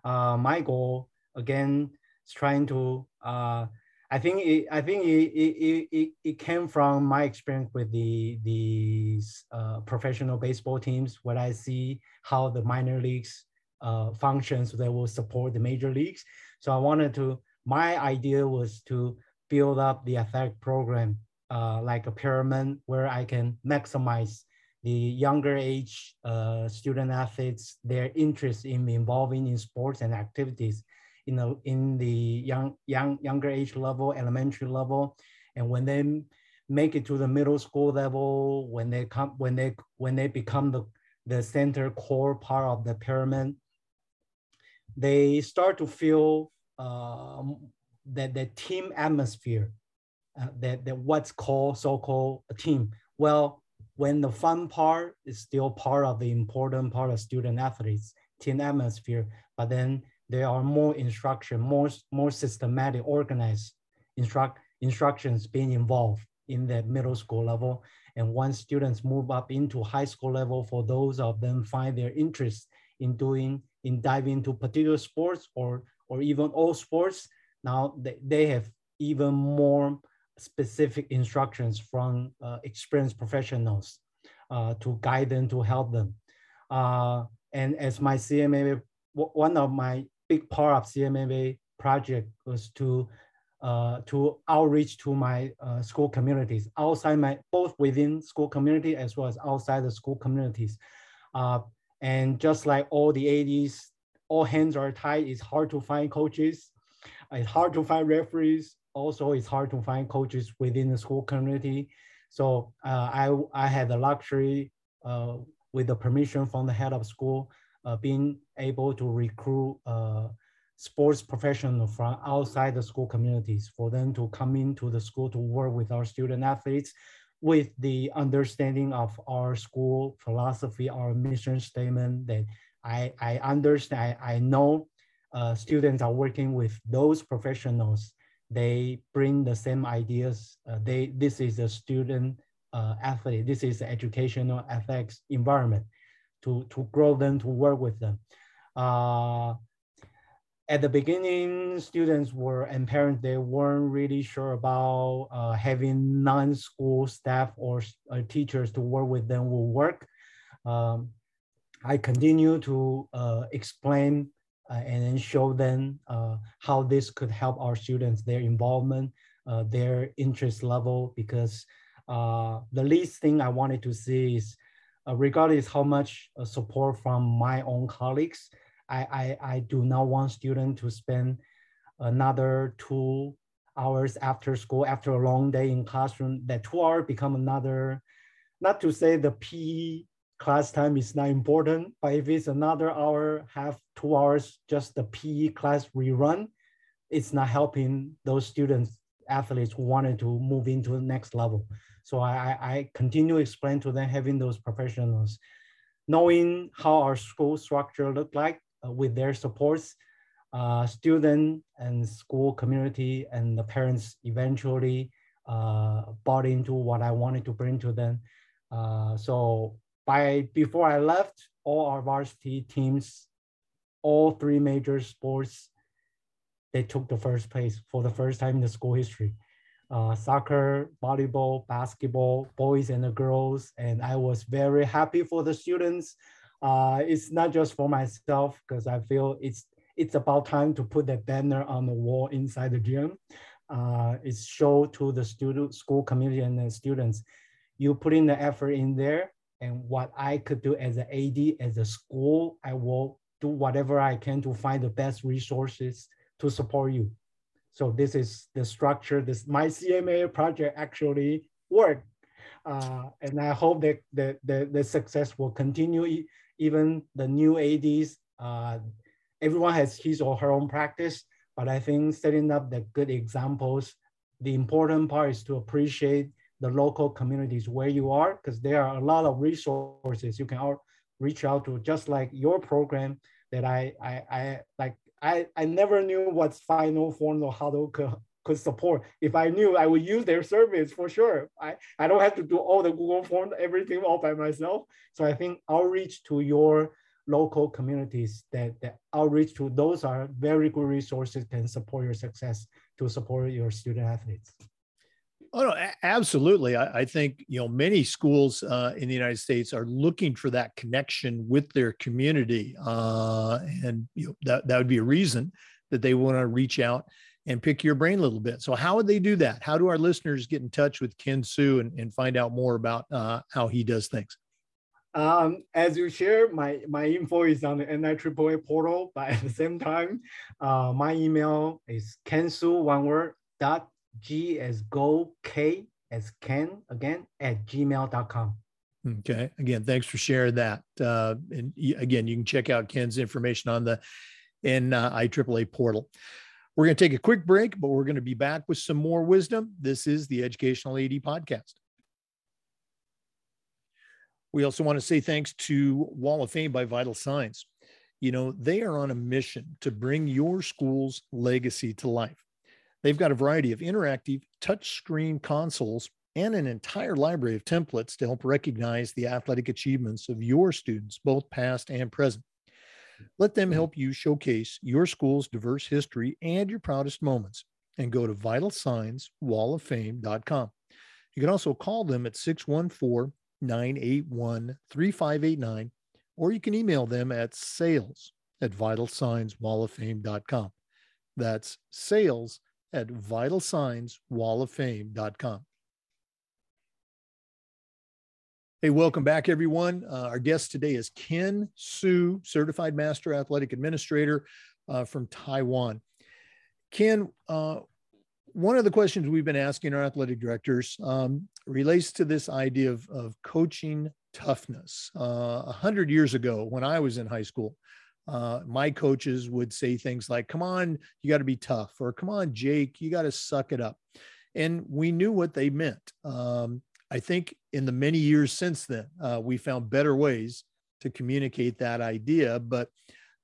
Uh, my goal, again, is trying to, uh, I think it, I think it, it, it, it came from my experience with the, the uh, professional baseball teams when I see how the minor leagues uh, functions that will support the major leagues. So I wanted to, my idea was to build up the athletic program uh, like a pyramid where I can maximize the younger age uh, student athletes, their interest in involving in sports and activities in the, in the young, young, younger age level, elementary level. And when they make it to the middle school level, when they come, when they, when they become the, the center core part of the pyramid, they start to feel uh, that the team atmosphere, uh, that, that what's called so-called a team. Well, when the fun part is still part of the important part of student athletes, team atmosphere, but then there are more instruction, more, more systematic, organized instruct, instructions being involved in the middle school level. And once students move up into high school level, for those of them find their interest in doing, in diving into particular sports or, or even all sports, now they, they have even more specific instructions from uh, experienced professionals uh, to guide them, to help them. Uh, and as my CMA, one of my big part of CMA project was to uh, to outreach to my uh, school communities outside my both within school community as well as outside the school communities. Uh, and just like all the ADs, all hands are tied. It's hard to find coaches. It's hard to find referees. Also, it's hard to find coaches within the school community. So uh, I, I had the luxury uh, with the permission from the head of school, being able to recruit uh, sports professionals from outside the school communities for them to come into the school to work with our student athletes with the understanding of our school philosophy, our mission statement that I, I understand, I, I know uh, students are working with those professionals. They bring the same ideas. Uh, they this is a student uh, athlete. This is educational ethics environment to to grow them to work with them. Uh, at the beginning, students were and parents they weren't really sure about uh, having non-school staff or uh, teachers to work with them will work. Um, I continue to explain uh, and then show them uh, how this could help our students, their involvement, uh, their interest level, because the least thing I wanted to see is uh, regardless how much uh, support from my own colleagues, I, I, I do not want students to spend another two hours after school, after a long day in classroom, that two hours become another, not to say the PE class time is not important, but if it's another hour, half two hours, just the PE class rerun, it's not helping those students, athletes who wanted to move into the next level. So I, I continue to explain to them having those professionals, knowing how our school structure look like uh, with their supports, uh, student and school community and the parents eventually uh, bought into what I wanted to bring to them. Uh, so by before I left, all our varsity teams, all three major sports, they took the first place for the first time in the school history uh, soccer, volleyball, basketball, boys and girls. And I was very happy for the students. Uh, it's not just for myself because I feel it's it's about time to put that banner on the wall inside the gym. Uh, it's show to the student, school community and the students, you put in the effort in there and what I could do as an AD, as a school, I will do whatever I can to find the best resources to support you. So this is the structure. This my CMA project actually worked, uh, and I hope that the, the, the success will continue. Even the new ADs, uh, everyone has his or her own practice, but I think setting up the good examples. The important part is to appreciate the local communities where you are, because there are a lot of resources you can reach out to, just like your program that I I, I like I, I never knew what Final Form or Hudl could, could support. If I knew, I would use their service for sure. I, I don't have to do all the Google Form, everything all by myself. So I think outreach to your local communities, that, that outreach to those are very good resources can support your success to support your student athletes. Oh no, absolutely. I, I, think you know many schools uh, in the United States are looking for that connection with their community, uh, and you know, that that would be a reason that they want to reach out and pick your brain a little bit. So, how would they do that? How do our listeners get in touch with Ken Su and, and find out more about uh, how he does things? Um, as you share, my, my info is on the NIAAA portal, but at the same time, uh, my email is kensu, one word, dot G as go, K as Ken again at gmail.com. Okay. Again, thanks for sharing that. Uh, and again, you can check out Ken's information on the in uh, IAAA portal. We're going to take a quick break, but we're going to be back with some more wisdom. This is the Educational AD Podcast. We also want to say thanks to Wall of Fame by Vital Signs. You know, they are on a mission to bring your school's legacy to life. They've got a variety of interactive touchscreen consoles and an entire library of templates to help recognize the athletic achievements of your students, both past and present. Let them hmm. help you showcase your school's diverse history and your proudest moments. And go to vitalsignswalloffame.com. You can also call them at 614 981 3589, or you can email them at sales at vitalsignswalloffame.com. That's sales at vitalsignswalloffame.com. Hey, welcome back, everyone. Uh, our guest today is Ken Su, Certified Master Athletic Administrator uh, from Taiwan. Ken, uh, one of the questions we've been asking our athletic directors um, relates to this idea of, of coaching toughness. Uh, a hundred years ago, when I was in high school, uh, my coaches would say things like, come on, you got to be tough, or come on, Jake, you got to suck it up. And we knew what they meant. Um, I think in the many years since then, uh, we found better ways to communicate that idea. But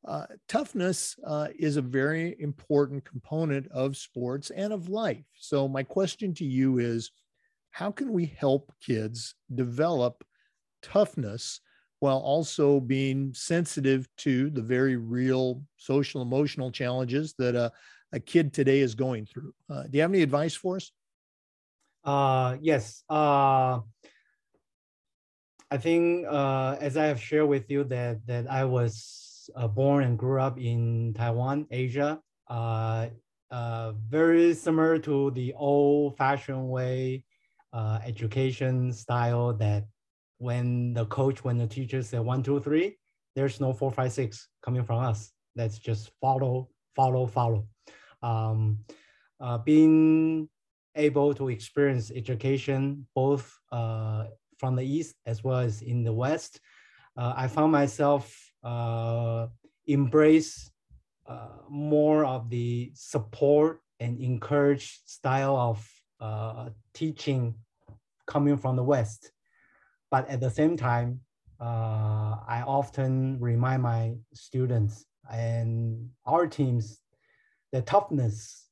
uh, toughness uh, is a very important component of sports and of life. So, my question to you is how can we help kids develop toughness while also being sensitive to the very real social emotional challenges that a, a kid today is going through. Uh, do you have any advice for us? Uh, yes. Uh, I think uh, as I have shared with you that, that I was uh, born and grew up in Taiwan, Asia, uh, very similar to the old fashioned way education style that when the coach, when the teacher said one, two, three, there's no four, five, six coming from us. That's just follow, follow, follow. Um, uh, being able to experience education both uh, from the east as well as in the west, uh, I found myself uh, embrace uh, more of the support and encourage style of uh, teaching coming from the west. But at the same time, uh, I often remind my students and our teams that toughness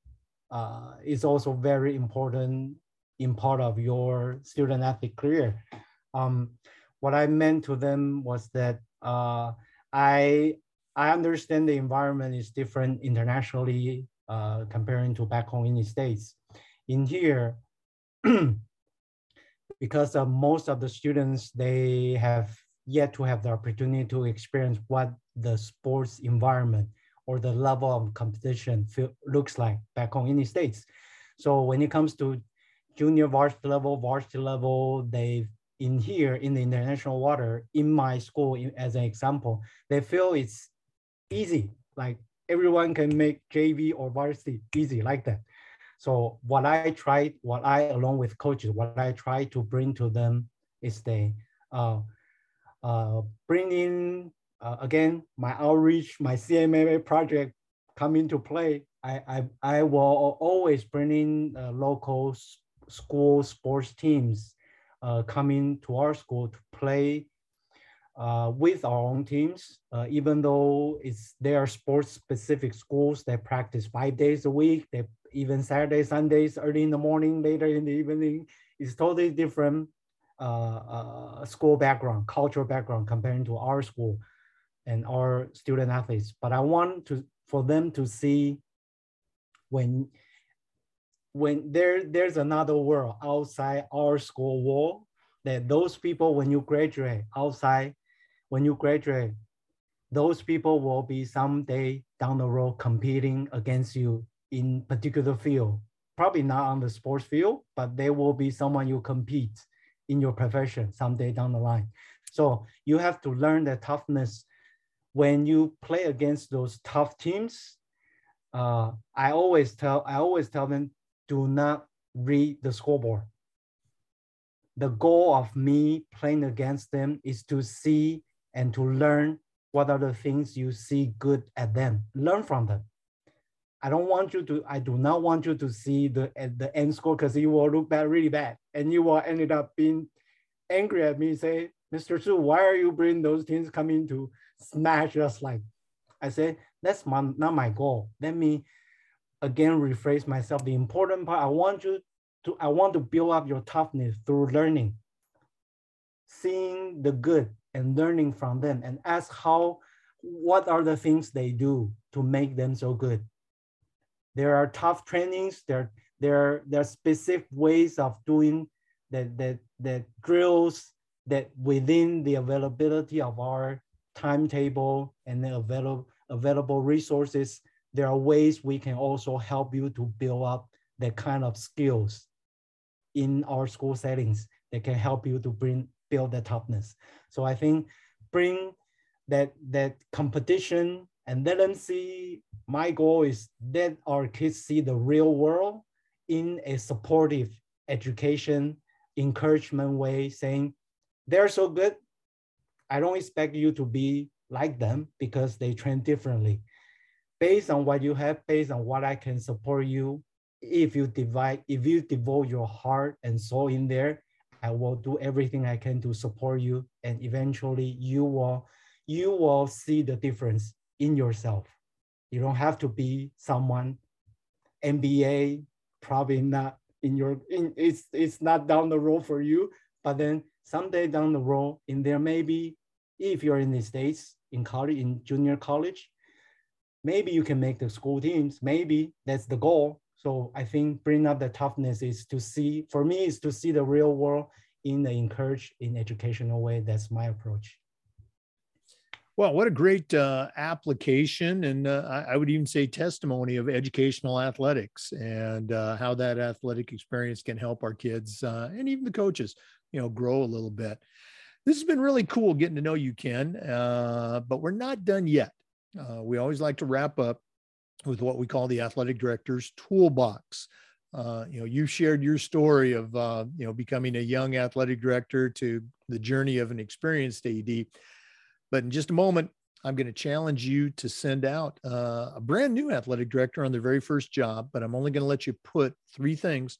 uh, is also very important in part of your student athlete career. Um, what I meant to them was that uh, I I understand the environment is different internationally uh, comparing to back home in the States. In here, *clears throat* because of most of the students, they have yet to have the opportunity to experience what the sports environment or the level of competition feel, looks like back home in the States. So when it comes to junior varsity level, varsity level, they in here in the international water, in my school as an example, they feel it's easy. Like everyone can make JV or varsity easy like that. So what I tried, what I along with coaches, what I try to bring to them is they uh, uh, uh, again my outreach, my CMAA project come into play. I I, I will always bring in uh, local school sports teams uh, coming to our school to play uh, with our own teams, uh, even though it's their sports specific schools that practice five days a week, they even Saturday, Sundays, early in the morning, later in the evening, it's totally different uh, uh, school background, cultural background comparing to our school and our student athletes. But I want to for them to see when when there there's another world outside our school wall that those people when you graduate outside when you graduate those people will be someday down the road competing against you in particular field probably not on the sports field but there will be someone you compete in your profession someday down the line so you have to learn the toughness when you play against those tough teams uh, i always tell i always tell them do not read the scoreboard. The goal of me playing against them is to see and to learn what are the things you see good at them. Learn from them. I don't want you to, I do not want you to see the the end score because you will look bad, really bad. And you will ended up being angry at me, say, Mr. Su, why are you bringing those teams coming to smash us like? I say, that's my, not my goal. Let me again rephrase myself. The important part, I want you to, I want to build up your toughness through learning, seeing the good and learning from them and ask how, what are the things they do to make them so good? There are tough trainings, there, there, there are specific ways of doing that, that, that drills that within the availability of our timetable and the available, available resources there are ways we can also help you to build up that kind of skills in our school settings that can help you to bring build that toughness. So I think bring that that competition and let them see my goal is that our kids see the real world in a supportive education encouragement way saying they're so good i don't expect you to be like them because they train differently based on what you have, based on what I can support you, if you divide, if you devote your heart and soul in there, I will do everything I can to support you. And eventually you will, you will see the difference in yourself. You don't have to be someone NBA, probably not in your, in, it's, it's not down the road for you, but then someday down the road in there, maybe if you're in the States, in college, in junior college, maybe you can make the school teams. Maybe that's the goal. So I think bring up the toughness is to see, for me, is to see the real world in the encourage in educational way. That's my approach. Well, what a great uh, application, and uh, I, would even say testimony of educational athletics and uh, how that athletic experience can help our kids uh, and even the coaches, you know, grow a little bit. This has been really cool getting to know you, Ken, uh, but we're not done yet. Uh, we always like to wrap up with what we call the athletic director's toolbox. Uh, you know, you shared your story of uh, you know becoming a young athletic director to the journey of an experienced AD. But in just a moment, I'm going to challenge you to send out uh, a brand new athletic director on their very first job. But I'm only going to let you put three things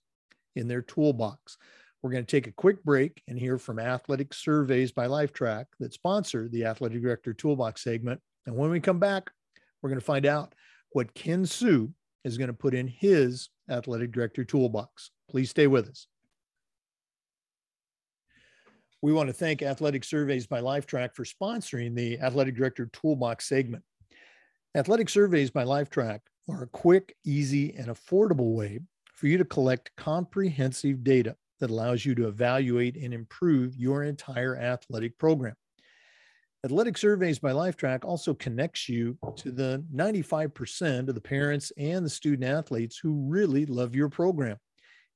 in their toolbox. We're going to take a quick break and hear from Athletic Surveys by Lifetrack that sponsor the Athletic Director Toolbox segment. And when we come back, we're going to find out what Ken Su is going to put in his Athletic Director Toolbox. Please stay with us. We want to thank Athletic Surveys by Lifetrack for sponsoring the Athletic Director Toolbox segment. Athletic Surveys by Lifetrack are a quick, easy, and affordable way for you to collect comprehensive data that allows you to evaluate and improve your entire athletic program. Athletic Surveys by Lifetrack also connects you to the 95% of the parents and the student athletes who really love your program.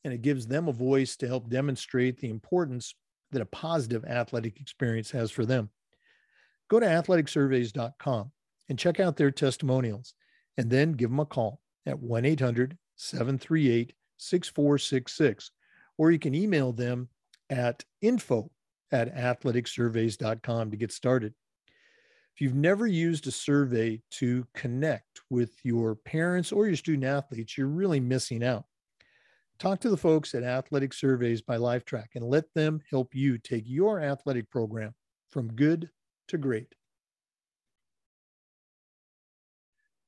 And it gives them a voice to help demonstrate the importance that a positive athletic experience has for them. Go to athleticsurveys.com and check out their testimonials, and then give them a call at 1 800 738 6466, or you can email them at info at athleticsurveys.com to get started. If you've never used a survey to connect with your parents or your student athletes, you're really missing out. Talk to the folks at Athletic Surveys by Lifetrack and let them help you take your athletic program from good to great.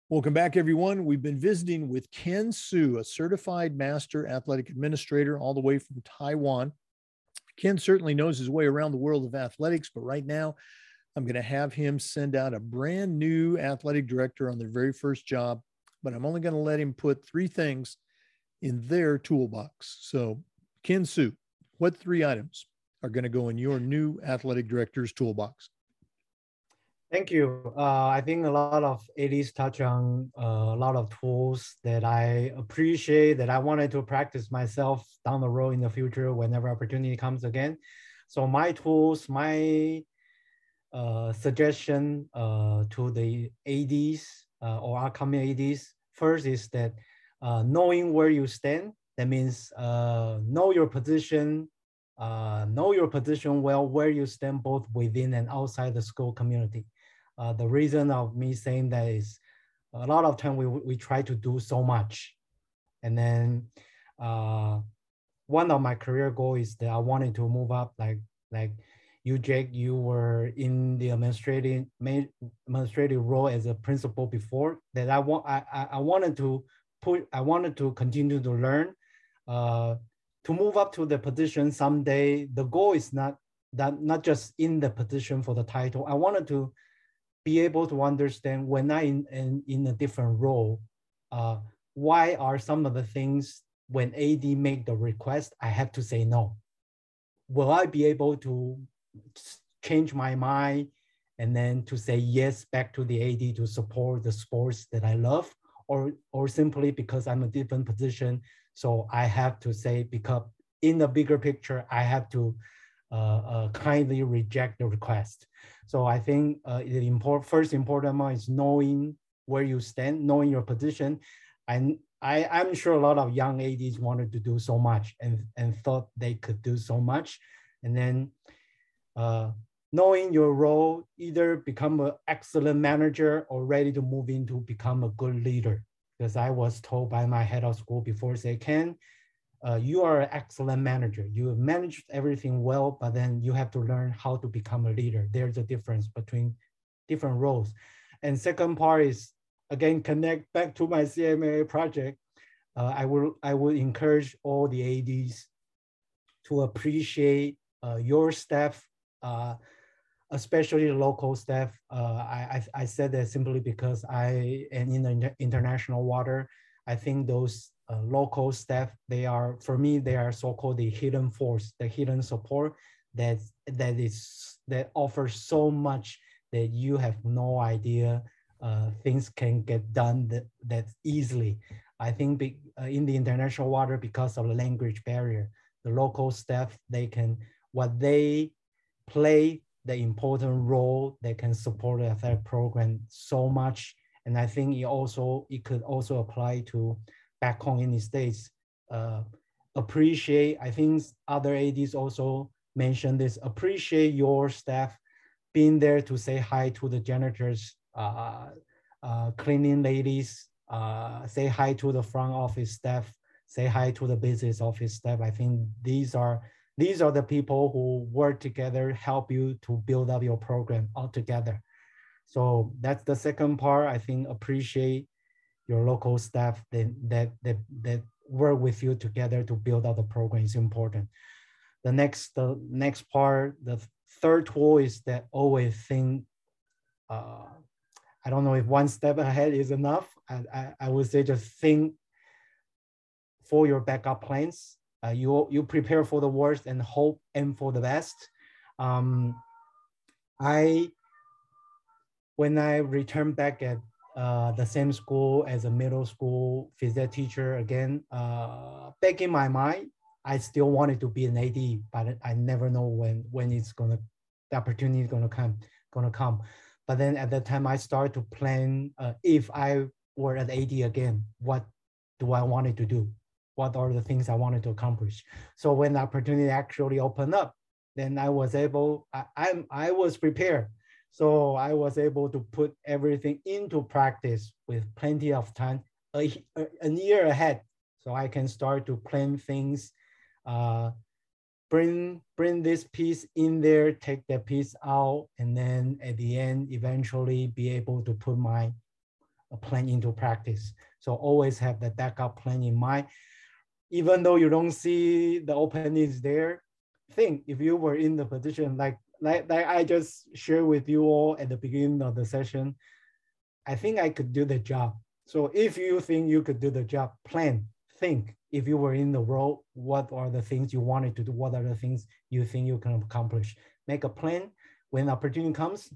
Welcome back, everyone. We've been visiting with Ken Su, a certified master athletic administrator all the way from Taiwan. Ken certainly knows his way around the world of athletics, but right now I'm going to have him send out a brand new athletic director on their very first job, but I'm only going to let him put three things in their toolbox. So, Ken Su, what three items are going to go in your new athletic director's toolbox? Thank you. Uh, I think a lot of ADs touch on uh, a lot of tools that I appreciate that I wanted to practice myself down the road in the future whenever opportunity comes again. So my tools, my uh, suggestion uh, to the ADs uh, or upcoming ADs, first is that uh, knowing where you stand, that means know your position, know your position well, where you stand both within and outside the school community. Uh, the reason of me saying that is a lot of time we, we try to do so much. And then uh, one of my career goal is that I wanted to move up like, like you, Jake, you were in the administrative administrative role as a principal before that I want, I, I wanted to I wanted to continue to learn, uh, to move up to the position someday. The goal is not that, not just in the position for the title. I wanted to be able to understand when I in, in, in a different role, uh, why are some of the things when AD make the request, I have to say no. Will I be able to change my mind and then to say yes back to the AD to support the sports that I love or, or simply because I'm a different position. So I have to say, because in the bigger picture, I have to uh, uh, kindly reject the request. So I think uh, the import, first important one is knowing where you stand, knowing your position. And I, I'm sure a lot of young ADs wanted to do so much and, and thought they could do so much. And then uh, knowing your role, either become an excellent manager or ready to move into become a good leader. Because I was told by my head of school before, say, Ken, uh, you are an excellent manager. You manage everything well, but then you have to learn how to become a leader. There's a difference between different roles. And second part is, again, connect back to my CMA project. Uh, I will I will encourage all the ADs to appreciate uh, your staff, uh, especially local staff. Uh, I, I, I said that simply because I am in the international water. I think those uh, local staff, they are, for me, they are so-called the hidden force, the hidden support that, that is, that offers so much that you have no idea uh, things can get done that, that easily. I think be, uh, in the international water, because of the language barrier, the local staff, they can, what they play the important role they can support the athletic program so much. And I think it also it could also apply to back home in the states. Uh, appreciate. I think other ads also mentioned this. Appreciate your staff being there to say hi to the janitors, uh, uh, cleaning ladies, uh, say hi to the front office staff, say hi to the business office staff. I think these are these are the people who work together, help you to build up your program all together. So that's the second part. I think appreciate your local staff that that that, that work with you together to build out the program is important. The next the next part, the third tool is that always think. Uh, I don't know if one step ahead is enough. I, I, I would say just think for your backup plans uh, you you prepare for the worst and hope and for the best. Um, I when I returned back at uh, the same school as a middle school phys teacher again, uh, back in my mind, I still wanted to be an AD, but I never know when when it's gonna the opportunity is gonna come gonna come. But then at that time, I started to plan uh, if I were at AD again, what do I wanted to do? What are the things I wanted to accomplish. So when the opportunity actually opened up, then I was able, I, I'm, I was prepared. So I was able to put everything into practice with plenty of time, a, a year ahead. So I can start to plan things, uh, bring, bring this piece in there, take that piece out, and then at the end, eventually be able to put my plan into practice. So always have the backup plan in mind even though you don't see the openings there, think if you were in the position like like, like I just shared with you all at the beginning of the session, I think I could do the job. So if you think you could do the job, plan, think if you were in the role, what are the things you wanted to do? What are the things you think you can accomplish? Make a plan. When opportunity comes,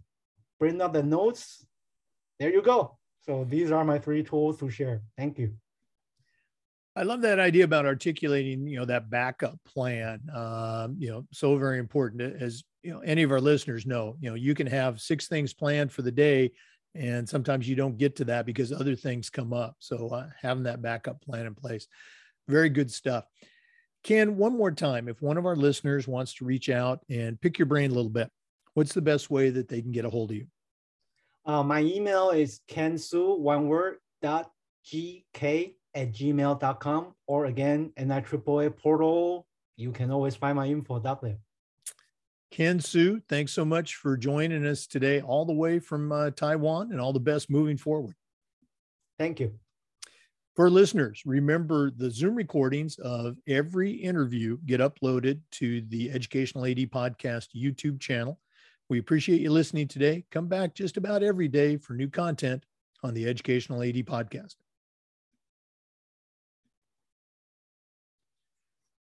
bring up the notes. There you go. So these are my three tools to share. Thank you. I love that idea about articulating, you know, that backup plan. Um, you know, so very important. As you know, any of our listeners know, you know, you can have six things planned for the day, and sometimes you don't get to that because other things come up. So uh, having that backup plan in place, very good stuff. Ken, one more time, if one of our listeners wants to reach out and pick your brain a little bit, what's the best way that they can get a hold of you? Uh, my email is kensu one word dot gk at gmail.com or again, NIAAA portal. You can always find my info up there. Ken Su, thanks so much for joining us today, all the way from uh, Taiwan, and all the best moving forward. Thank you. For listeners, remember the Zoom recordings of every interview get uploaded to the Educational AD Podcast YouTube channel. We appreciate you listening today. Come back just about every day for new content on the Educational AD Podcast.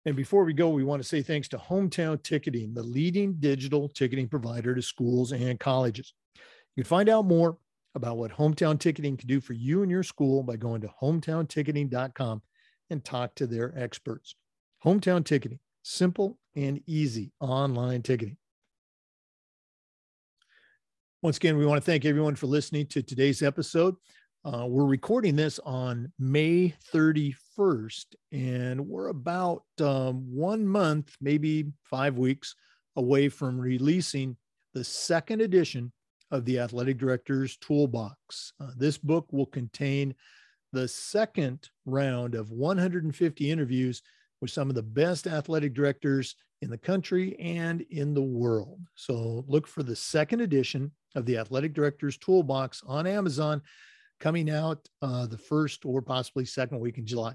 And before we go, we want to say thanks to Hometown Ticketing, the leading digital ticketing provider to schools and colleges. You can find out more about what Hometown Ticketing can do for you and your school by going to hometownticketing.com and talk to their experts. Hometown Ticketing, simple and easy online ticketing. Once again, we want to thank everyone for listening to today's episode. Uh, we're recording this on May 31st, and we're about um, one month, maybe five weeks away from releasing the second edition of the Athletic Director's Toolbox. Uh, this book will contain the second round of 150 interviews with some of the best athletic directors in the country and in the world. So look for the second edition of the Athletic Director's Toolbox on Amazon coming out uh, the first or possibly second week in July.